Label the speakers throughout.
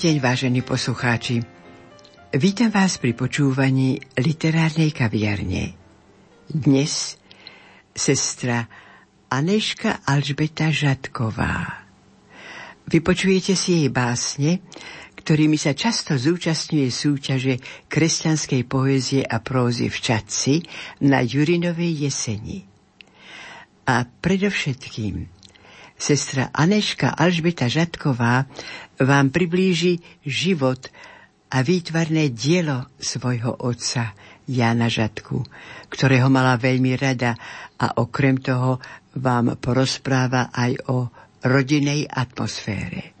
Speaker 1: Deň, vážení poslucháči. Vítam vás pri počúvaní literárnej kaviarne. Dnes sestra Aneška Alžbeta Žatková. Vypočujete si jej básne, ktorými sa často zúčastňuje súťaže kresťanskej poézie a prózy v Čadci na Jurinovej jeseni. A predovšetkým sestra Aneška Alžbeta Žatková vám priblíži život a výtvarné dielo svojho otca Jana Žatku, ktorého mala veľmi rada a okrem toho vám porozpráva aj o rodinej atmosfére.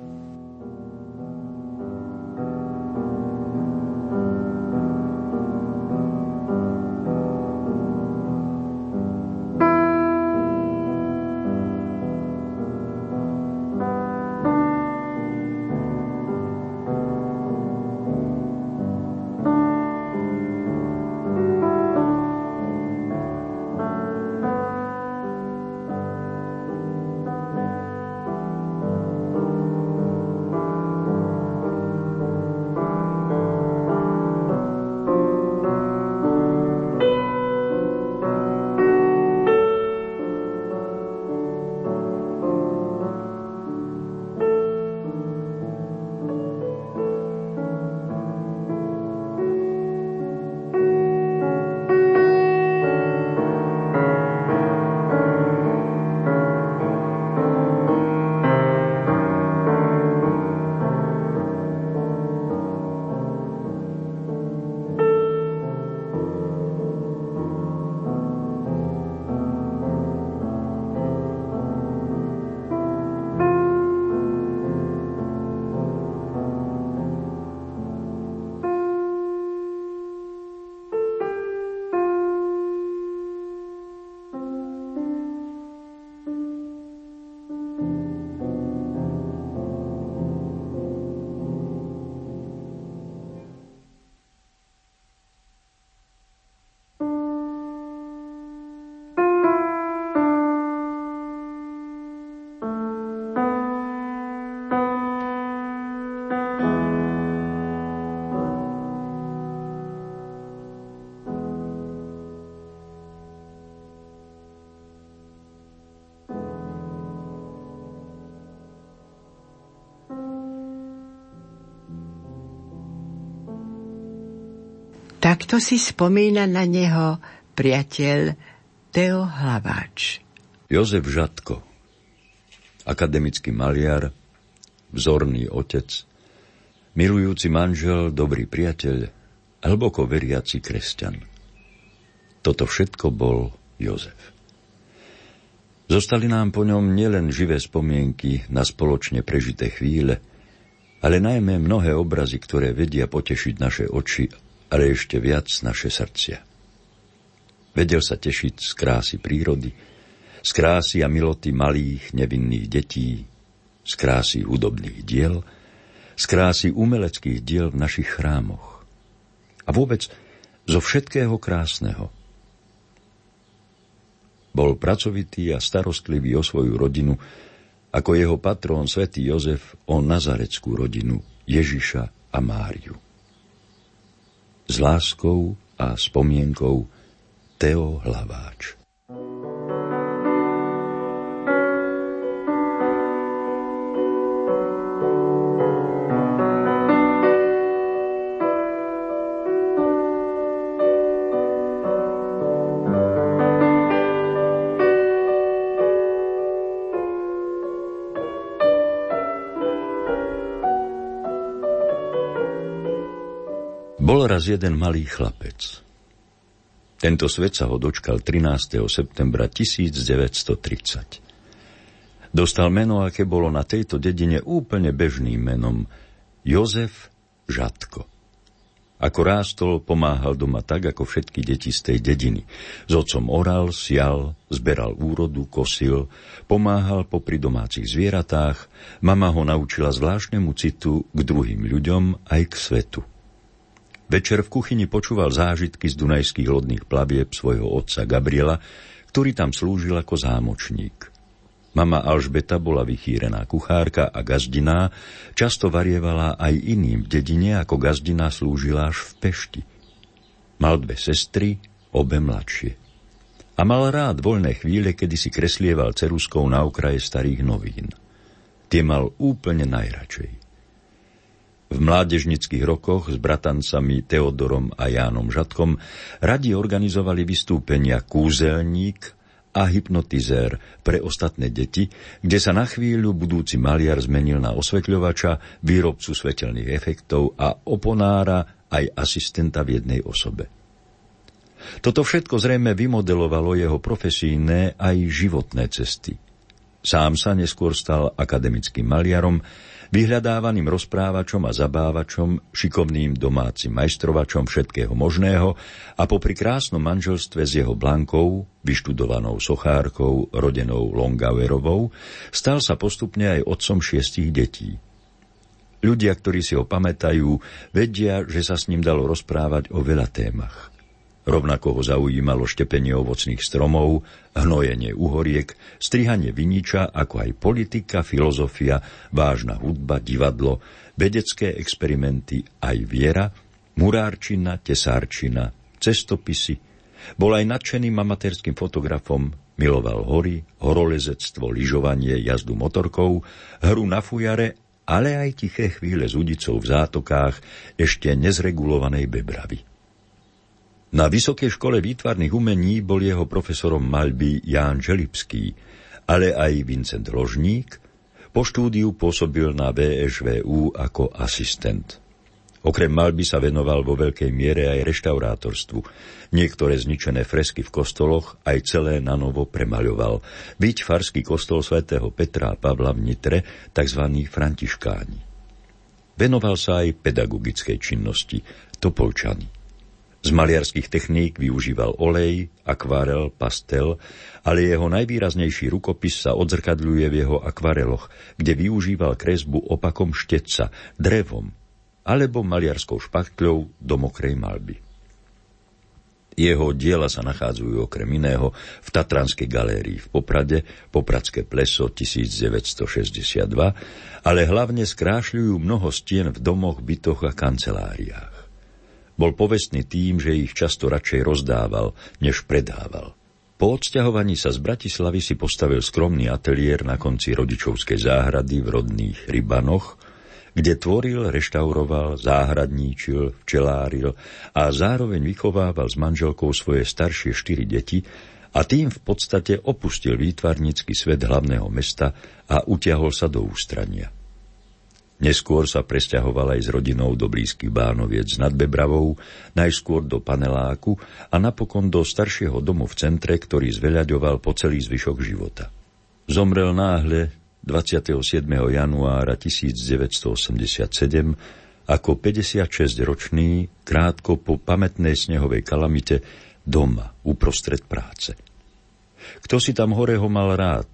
Speaker 1: Takto si spomína na neho priateľ Teo Hlaváč.
Speaker 2: Jozef Žatko, akademický maliar, vzorný otec, milujúci manžel, dobrý priateľ, hlboko veriaci kresťan. Toto všetko bol Jozef. Zostali nám po ňom nielen živé spomienky na spoločne prežité chvíle, ale najmä mnohé obrazy, ktoré vedia potešiť naše oči ale ešte viac naše srdcia. Vedel sa tešiť z krásy prírody, z krásy a miloty malých nevinných detí, z krásy hudobných diel, z krásy umeleckých diel v našich chrámoch. A vôbec zo všetkého krásneho. Bol pracovitý a starostlivý o svoju rodinu, ako jeho patrón svätý Jozef o nazareckú rodinu Ježiša a Máriu s láskou a spomienkou Teo Hlaváč. Raz jeden malý chlapec. Tento svet sa ho dočkal 13. septembra 1930. Dostal meno, aké bolo na tejto dedine úplne bežným menom Jozef Žatko. Ako rástol, pomáhal doma tak, ako všetky deti z tej dediny. S otcom oral, sial, zberal úrodu, kosil, pomáhal popri domácich zvieratách, mama ho naučila zvláštnemu citu k druhým ľuďom aj k svetu. Večer v kuchyni počúval zážitky z dunajských lodných plavieb svojho otca Gabriela, ktorý tam slúžil ako zámočník. Mama Alžbeta bola vychýrená kuchárka a gazdiná, často varievala aj iným v dedine, ako gazdina slúžila až v Pešti. Mal dve sestry, obe mladšie. A mal rád voľné chvíle, kedy si kreslieval ceruskou na okraje starých novín. Tie mal úplne najradšej. V mládežnických rokoch s bratancami Teodorom a Jánom Žatkom radi organizovali vystúpenia Kúzelník a hypnotizér pre ostatné deti, kde sa na chvíľu budúci maliar zmenil na osvetľovača, výrobcu svetelných efektov a oponára aj asistenta v jednej osobe. Toto všetko zrejme vymodelovalo jeho profesijné aj životné cesty. Sám sa neskôr stal akademickým maliarom, vyhľadávaným rozprávačom a zabávačom, šikovným domácim majstrovačom všetkého možného a popri krásnom manželstve s jeho Blankou, vyštudovanou sochárkou, rodenou Longauerovou, stal sa postupne aj otcom šiestich detí. Ľudia, ktorí si ho pamätajú, vedia, že sa s ním dalo rozprávať o veľa témach. Rovnako ho zaujímalo štepenie ovocných stromov, hnojenie uhoriek, strihanie viniča, ako aj politika, filozofia, vážna hudba, divadlo, vedecké experimenty, aj viera, murárčina, tesárčina, cestopisy. Bol aj nadšeným amatérským fotografom, miloval hory, horolezectvo, lyžovanie, jazdu motorkou, hru na fujare, ale aj tiché chvíle s udicou v zátokách ešte nezregulovanej Bebravy. Na Vysokej škole výtvarných umení bol jeho profesorom maľby Ján Želipský, ale aj Vincent Ložník. Po štúdiu pôsobil na VŠVU ako asistent. Okrem malby sa venoval vo veľkej miere aj reštaurátorstvu. Niektoré zničené fresky v kostoloch aj celé na novo premaľoval. Byť farský kostol svätého Petra a Pavla v Nitre, tzv. františkáni. Venoval sa aj pedagogickej činnosti, Topolčany. Z maliarských techník využíval olej, akvarel, pastel, ale jeho najvýraznejší rukopis sa odzrkadľuje v jeho akvareloch, kde využíval kresbu opakom štetca, drevom alebo maliarskou špachtľou do mokrej malby. Jeho diela sa nachádzajú okrem iného v Tatranskej galérii v Poprade, Popradské pleso 1962, ale hlavne skrášľujú mnoho stien v domoch, bytoch a kanceláriách. Bol povestný tým, že ich často radšej rozdával, než predával. Po odsťahovaní sa z Bratislavy si postavil skromný ateliér na konci rodičovskej záhrady v rodných Rybanoch, kde tvoril, reštauroval, záhradníčil, včeláril a zároveň vychovával s manželkou svoje staršie štyri deti a tým v podstate opustil výtvarnický svet hlavného mesta a utiahol sa do ústrania. Neskôr sa presťahoval aj s rodinou do blízkych Bánoviec nad Bebravou, najskôr do paneláku a napokon do staršieho domu v centre, ktorý zveľaďoval po celý zvyšok života. Zomrel náhle 27. januára 1987 ako 56-ročný, krátko po pamätnej snehovej kalamite, doma, uprostred práce. Kto si tam hore ho mal rád,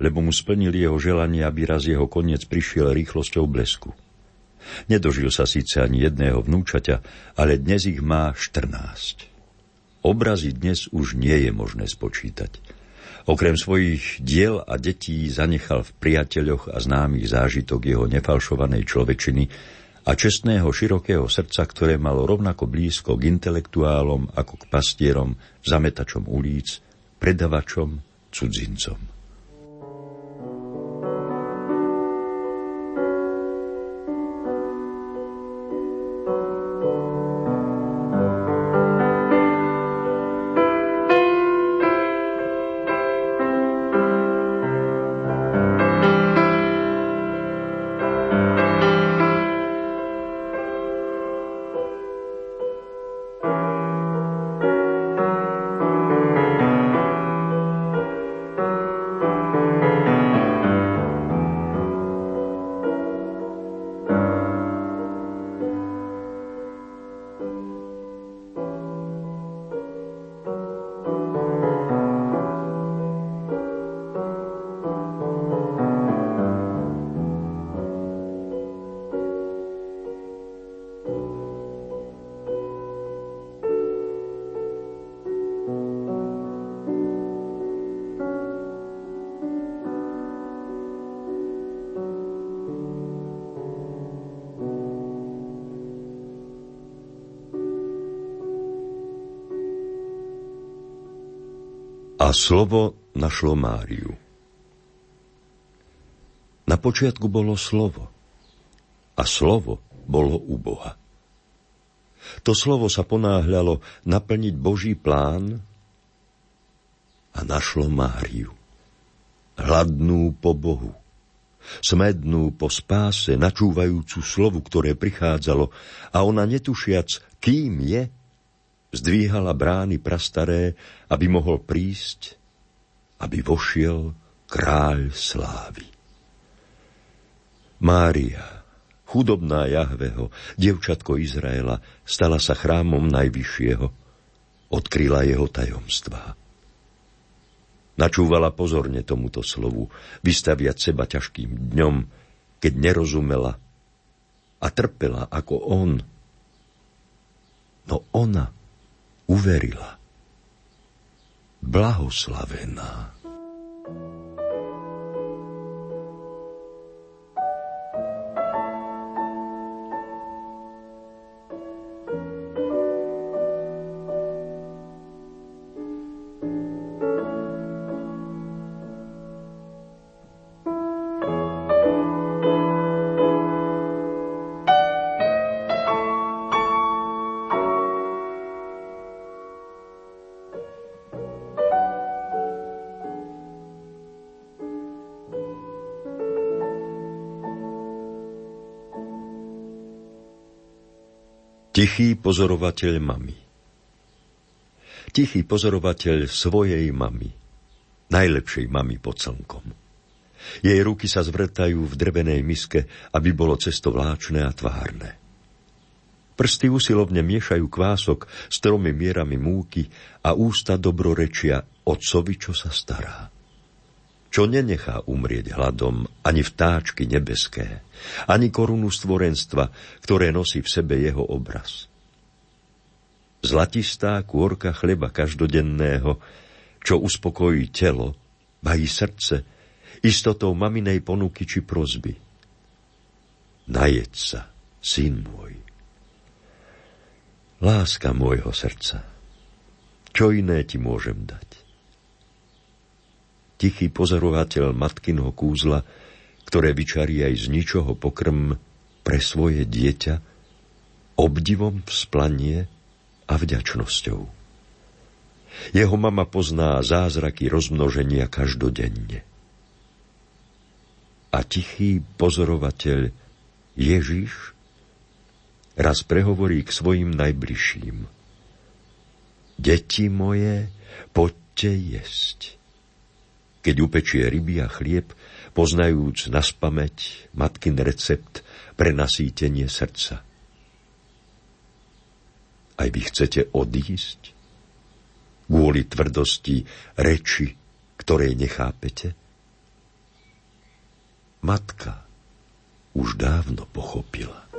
Speaker 2: lebo mu splnili jeho želanie, aby raz jeho koniec prišiel rýchlosťou blesku. Nedožil sa síce ani jedného vnúčaťa, ale dnes ich má 14. Obrazy dnes už nie je možné spočítať. Okrem svojich diel a detí zanechal v priateľoch a známych zážitok jeho nefalšovanej človečiny a čestného širokého srdca, ktoré malo rovnako blízko k intelektuálom ako k pastierom, zametačom ulic, predavačom, cudzincom. A slovo našlo Máriu. Na počiatku bolo slovo. A slovo bolo u Boha. To slovo sa ponáhľalo naplniť Boží plán a našlo Máriu. Hladnú po Bohu, smednú po spáse, načúvajúcu slovu, ktoré prichádzalo a ona netušiac, kým je, zdvíhala brány prastaré, aby mohol prísť, aby vošiel kráľ slávy. Mária, chudobná Jahveho, devčatko Izraela, stala sa chrámom Najvyššieho, odkryla jeho tajomstvá. Načúvala pozorne tomuto slovu, vystaviať seba ťažkým dňom, keď nerozumela a trpela ako on. No ona uverila. Blahoslavená. Tichý pozorovateľ mamy. Tichý pozorovateľ svojej mamy. Najlepšej mamy pod slnkom. Jej ruky sa zvrtajú v drevenej miske, aby bolo cesto vláčne a tvárne. Prsty usilovne miešajú kvások s tromi mierami múky a ústa dobrorečia otcovi, čo sa stará čo nenechá umrieť hladom ani vtáčky nebeské, ani korunu stvorenstva, ktoré nosí v sebe jeho obraz. Zlatistá kôrka chleba každodenného, čo uspokojí telo, bají srdce, istotou maminej ponuky či prozby. Najed sa, syn môj. Láska môjho srdca, čo iné ti môžem dať? Tichý pozorovateľ matkinho kúzla, ktoré vyčarí aj z ničoho pokrm pre svoje dieťa, obdivom vzplanie a vďačnosťou. Jeho mama pozná zázraky rozmnoženia každodenne. A tichý pozorovateľ Ježiš raz prehovorí k svojim najbližším. Deti moje, poďte jesť keď upečie ryby a chlieb, poznajúc na spameť matkin recept pre nasýtenie srdca. Aj vy chcete odísť? Kvôli tvrdosti reči, ktorej nechápete? Matka už dávno pochopila.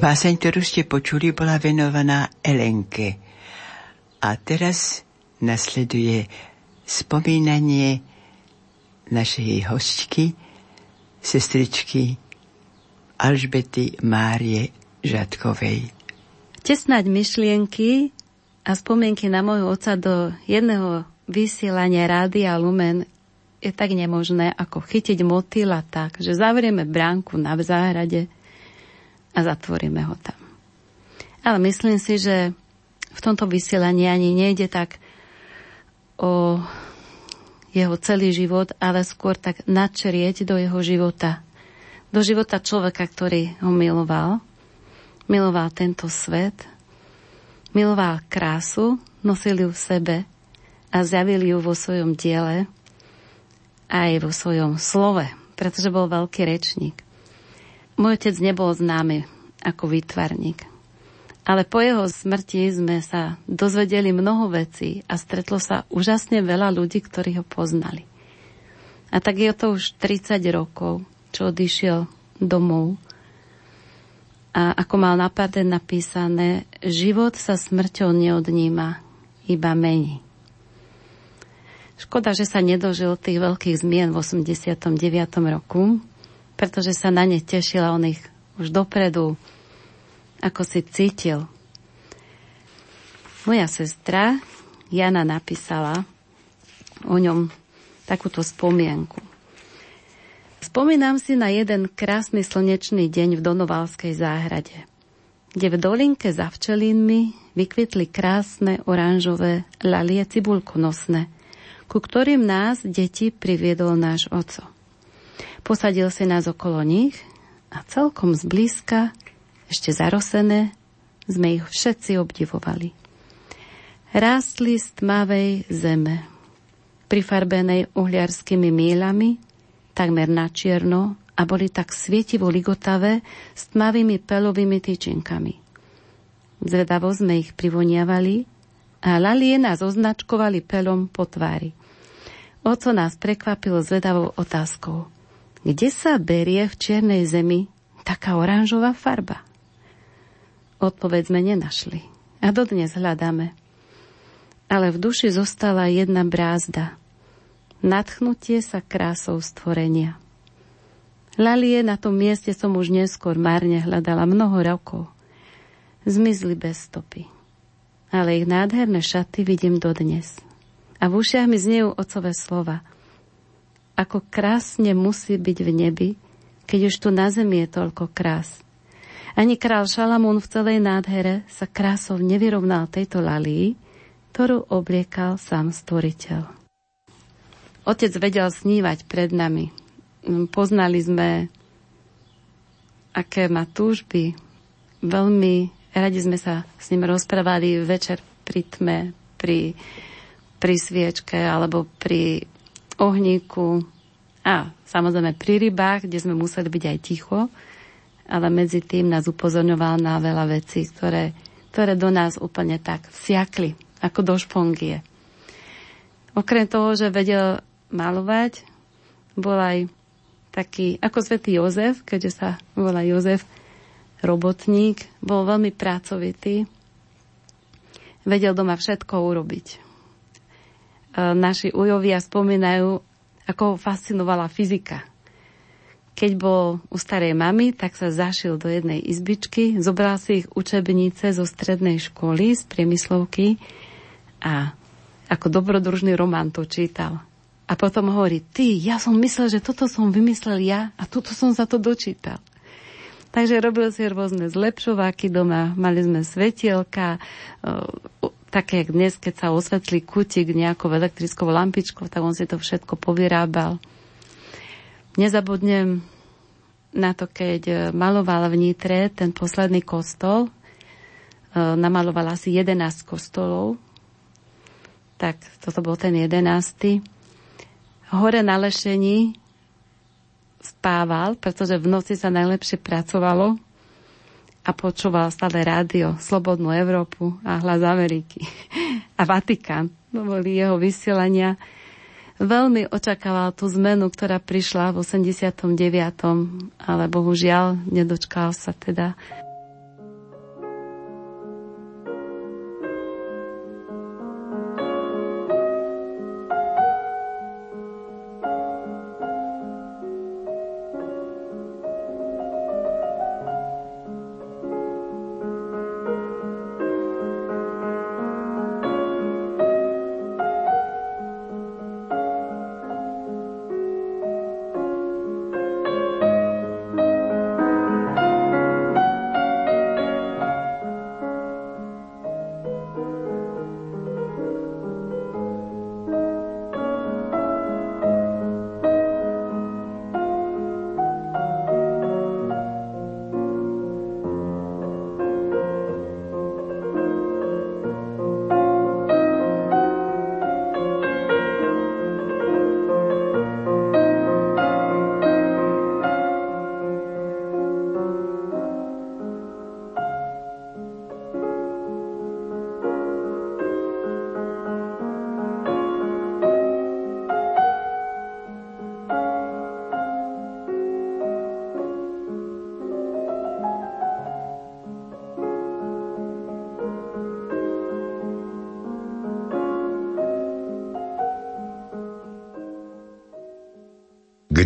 Speaker 1: Báseň, ktorú ste počuli, bola venovaná Elenke. A teraz nasleduje spomínanie našej hostky, sestričky Alžbety Márie Žatkovej.
Speaker 3: Tesnať myšlienky a spomienky na môjho otca do jedného vysielania Rádia Lumen je tak nemožné, ako chytiť motýla tak, že zavrieme bránku na záhrade a zatvoríme ho tam. Ale myslím si, že v tomto vysielaní ani nejde tak o jeho celý život, ale skôr tak načrieť do jeho života. Do života človeka, ktorý ho miloval. Miloval tento svet. Miloval krásu, nosil ju v sebe a zjavil ju vo svojom diele aj vo svojom slove, pretože bol veľký rečník. Môj otec nebol známy ako výtvarník. Ale po jeho smrti sme sa dozvedeli mnoho vecí a stretlo sa úžasne veľa ľudí, ktorí ho poznali. A tak je to už 30 rokov, čo odišiel domov. A ako mal napaden napísané, život sa smrťou neodníma, iba mení. Škoda, že sa nedožil tých veľkých zmien v 89. roku, pretože sa na ne tešila on ich už dopredu, ako si cítil. Moja sestra Jana napísala o ňom takúto spomienku. Spomínam si na jeden krásny slnečný deň v Donovalskej záhrade, kde v dolinke za včelínmi vykvitli krásne oranžové lalie cibulkonosné, ku ktorým nás, deti, priviedol náš oco. Posadil si nás okolo nich a celkom zblízka, ešte zarosené, sme ich všetci obdivovali. Rástli z tmavej zeme, prifarbenej uhliarskými mílami, takmer na čierno a boli tak svietivo ligotavé s tmavými pelovými tyčinkami. Zvedavo sme ich privoniavali a lalie nás označkovali pelom po tvári. Oco nás prekvapil zvedavou otázkou – kde sa berie v čiernej zemi taká oranžová farba? Odpoveď sme nenašli a dodnes hľadáme. Ale v duši zostala jedna brázda. Nadchnutie sa krásou stvorenia. Lalie na tom mieste som už neskôr márne hľadala mnoho rokov. Zmizli bez stopy. Ale ich nádherné šaty vidím dodnes. A v ušiach mi znejú ocové slova – ako krásne musí byť v nebi, keď už tu na zemi je toľko krás. Ani král Šalamún v celej nádhere sa krásou nevyrovnal tejto lalii, ktorú obliekal sám stvoriteľ. Otec vedel snívať pred nami. Poznali sme, aké má túžby. Veľmi radi sme sa s ním rozprávali večer pri tme, pri, pri sviečke alebo pri ohníku a samozrejme pri rybách, kde sme museli byť aj ticho, ale medzi tým nás upozorňoval na veľa vecí, ktoré, ktoré do nás úplne tak vsiakli, ako do špongie. Okrem toho, že vedel malovať, bol aj taký, ako svätý Jozef, keďže sa volá Jozef, robotník, bol veľmi pracovitý, vedel doma všetko urobiť. E, naši ujovia spomínajú, ako ho fascinovala fyzika. Keď bol u starej mamy, tak sa zašil do jednej izbičky, zobral si ich učebnice zo strednej školy, z priemyslovky a ako dobrodružný román to čítal. A potom hovorí, ty, ja som myslel, že toto som vymyslel ja a toto som sa to dočítal. Takže robil si rôzne zlepšováky doma, mali sme svetielka, e, také jak dnes, keď sa osvetlí kutik nejakou elektrickou lampičkou, tak on si to všetko povyrábal. Nezabudnem na to, keď maloval v Nitre ten posledný kostol, e, namaloval asi 11 kostolov, tak toto bol ten 11. Hore na Lešení spával, pretože v noci sa najlepšie pracovalo, a počúval stále rádio, Slobodnú Európu a Hlas Ameriky a Vatikán. To boli jeho vysielania. Veľmi očakával tú zmenu, ktorá prišla v 89. ale bohužiaľ nedočkal sa teda.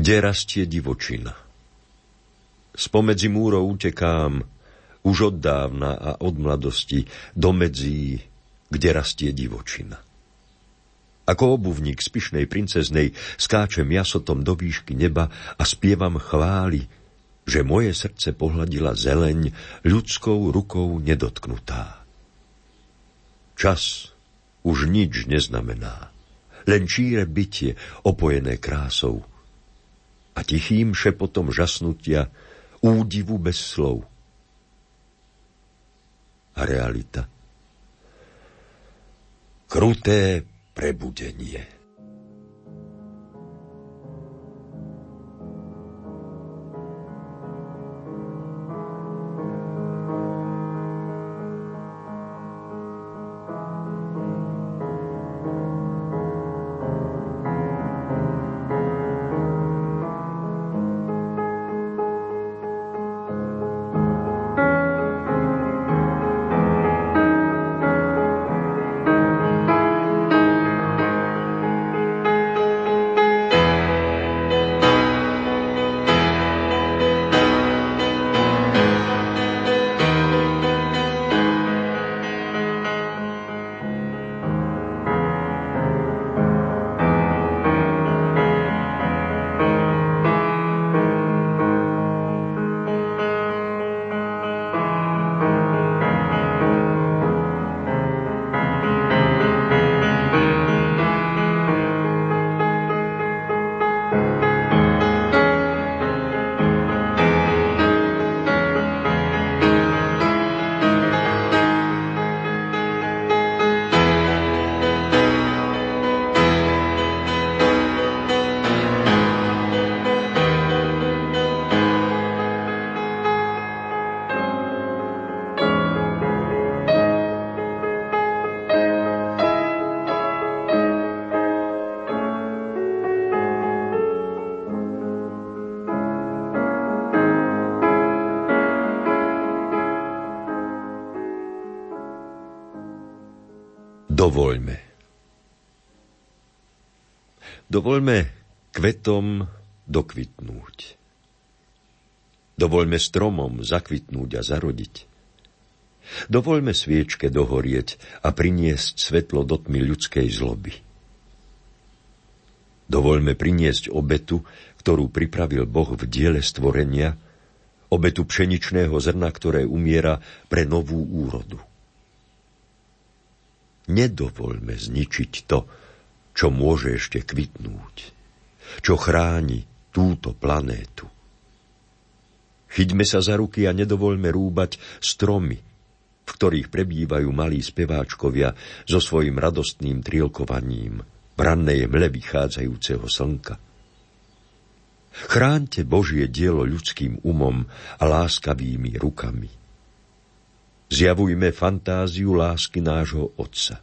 Speaker 2: Kde rastie divočina? Spomedzi múrov utekám, už od dávna a od mladosti, do medzí, kde rastie divočina. Ako obuvník z pyšnej princeznej skáčem jasotom do výšky neba a spievam chváli, že moje srdce pohľadila zeleň ľudskou rukou nedotknutá. Čas už nič neznamená, len číre bytie opojené krásou a tichým šepotom žasnutia údivu bez slov. A realita. Kruté prebudenie. Dovoľme. Dovoľme kvetom dokvitnúť. Dovoľme stromom zakvitnúť a zarodiť. Dovoľme sviečke dohorieť a priniesť svetlo do tmy ľudskej zloby. Dovoľme priniesť obetu, ktorú pripravil Boh v diele stvorenia, obetu pšeničného zrna, ktoré umiera pre novú úrodu. Nedovoľme zničiť to, čo môže ešte kvitnúť, čo chráni túto planétu. Chyťme sa za ruky a nedovoľme rúbať stromy, v ktorých prebývajú malí speváčkovia so svojim radostným trilkovaním v rannej mle vychádzajúceho slnka. Chránte Božie dielo ľudským umom a láskavými rukami – Zjavujme fantáziu lásky nášho Otca.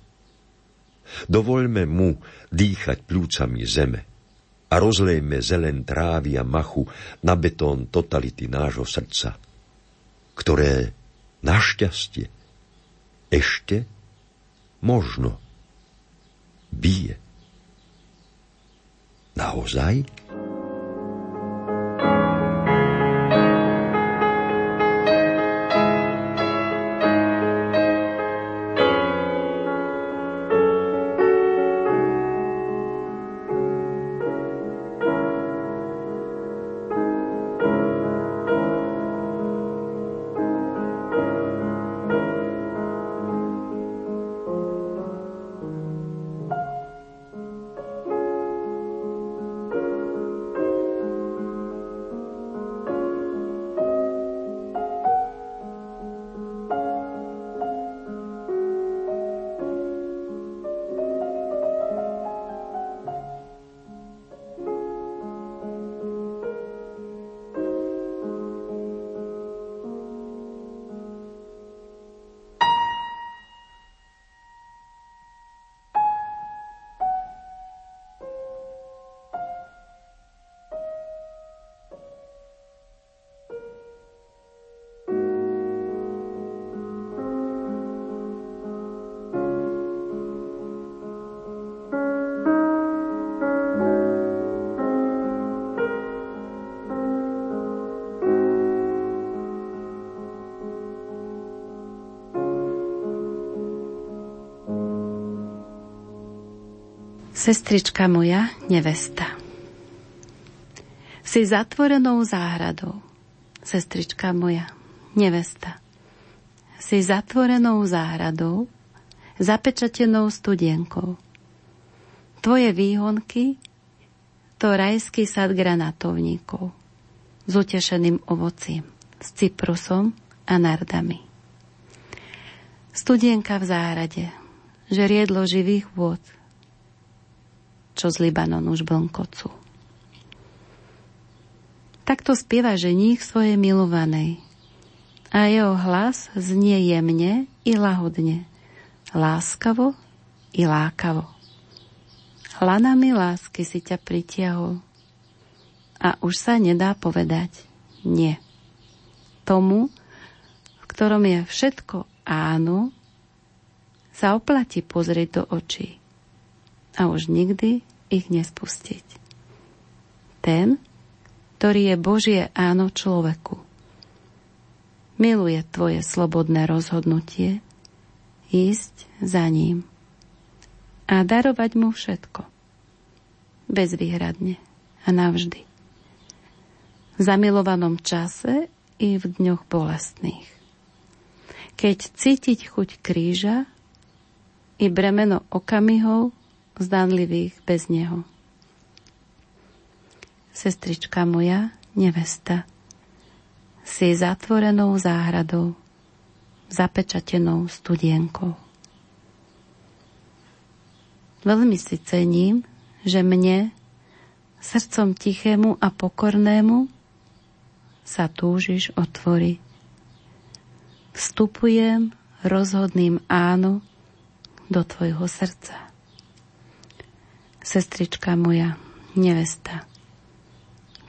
Speaker 2: Dovoľme mu dýchať plúcami zeme a rozlejme zelen trávy a machu na betón totality nášho srdca, ktoré našťastie ešte možno bije. Naozaj?
Speaker 3: Sestrička moja, nevesta. Si zatvorenou záhradou. Sestrička moja, nevesta. Si zatvorenou záhradou, zapečatenou studienkou. Tvoje výhonky, to rajský sad granatovníkov s utešeným ovocím, s cyprusom a nardami. Studienka v záhrade, žeriedlo živých vôd, čo z Libanonu žblnkocú. Takto spieva ženích svojej milovanej. A jeho hlas znie jemne i lahodne, láskavo i lákavo. Hlanami lásky si ťa pritiahol a už sa nedá povedať nie. Tomu, v ktorom je všetko áno, sa oplatí pozrieť do očí a už nikdy ich nespustiť. Ten, ktorý je Božie áno človeku. Miluje tvoje slobodné rozhodnutie ísť za ním a darovať mu všetko. Bezvýhradne a navždy. V zamilovanom čase i v dňoch bolestných. Keď cítiť chuť kríža i bremeno okamihov zdanlivých bez neho. Sestrička moja, nevesta, si zatvorenou záhradou, zapečatenou studienkou. Veľmi si cením, že mne, srdcom tichému a pokornému, sa túžiš otvoriť. Vstupujem rozhodným áno do tvojho srdca sestrička moja, nevesta.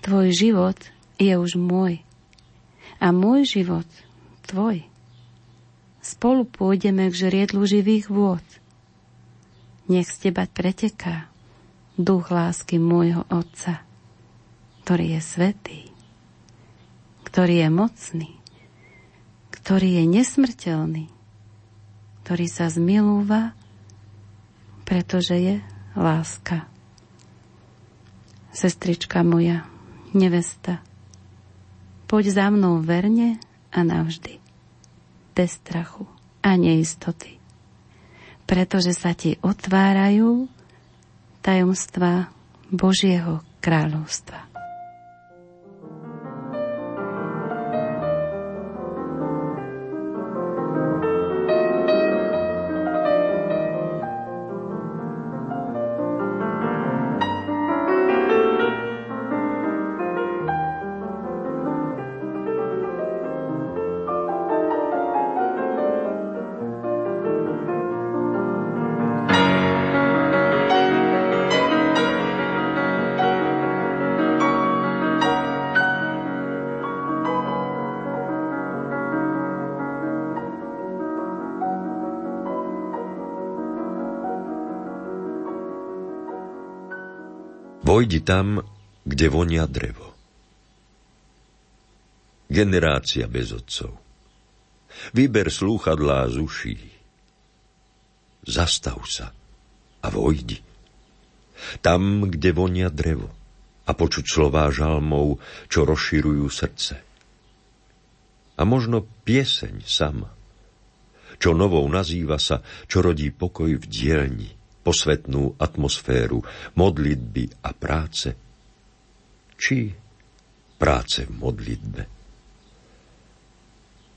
Speaker 3: Tvoj život je už môj a môj život tvoj. Spolu pôjdeme k žriedlu živých vôd. Nech z teba preteká duch lásky môjho Otca, ktorý je svetý, ktorý je mocný, ktorý je nesmrteľný, ktorý sa zmilúva, pretože je láska. Sestrička moja, nevesta, poď za mnou verne a navždy, bez strachu a neistoty, pretože sa ti otvárajú tajomstva Božieho kráľovstva.
Speaker 2: Pôjdi tam, kde vonia drevo. Generácia bez otcov. Vyber slúchadlá z uší. Zastav sa a vojdi. Tam, kde vonia drevo a počuť slová žalmov, čo rozširujú srdce. A možno pieseň sama, čo novou nazýva sa, čo rodí pokoj v dielni, posvetnú atmosféru modlitby a práce, či práce v modlitbe.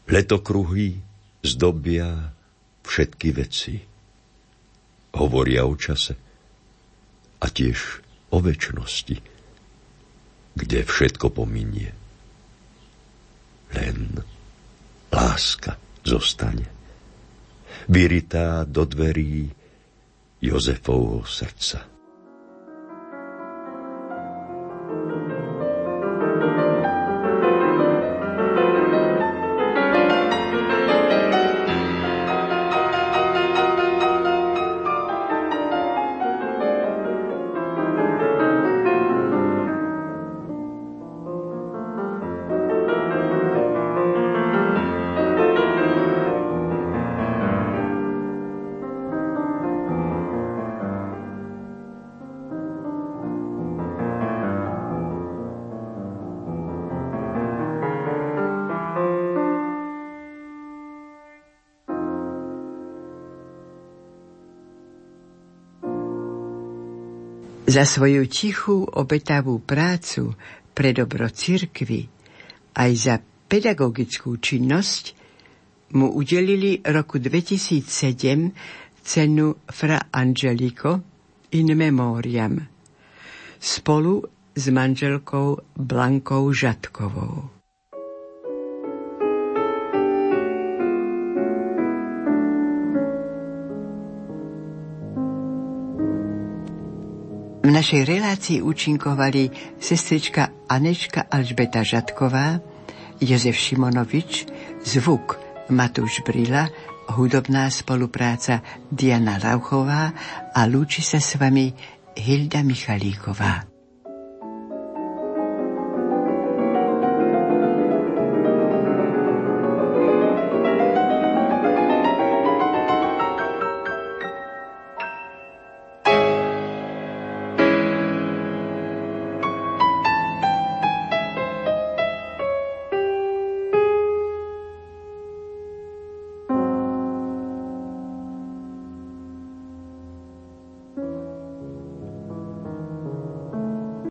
Speaker 2: Letokruhy zdobia všetky veci, hovoria o čase a tiež o väčšnosti, kde všetko pominie. Len láska zostane, vyritá do dverí Jozefovho srdca.
Speaker 1: Za svoju tichú obetavú prácu pre dobro cirkvy aj za pedagogickú činnosť mu udelili roku 2007 cenu Fra Angelico in memoriam spolu s manželkou Blankou Žatkovou. V našej relácii účinkovali sestrička Anečka Alžbeta Žatková, Jozef Šimonovič, zvuk Matúš Brila, hudobná spolupráca Diana Rauchová a lúči sa s vami Hilda Michalíková.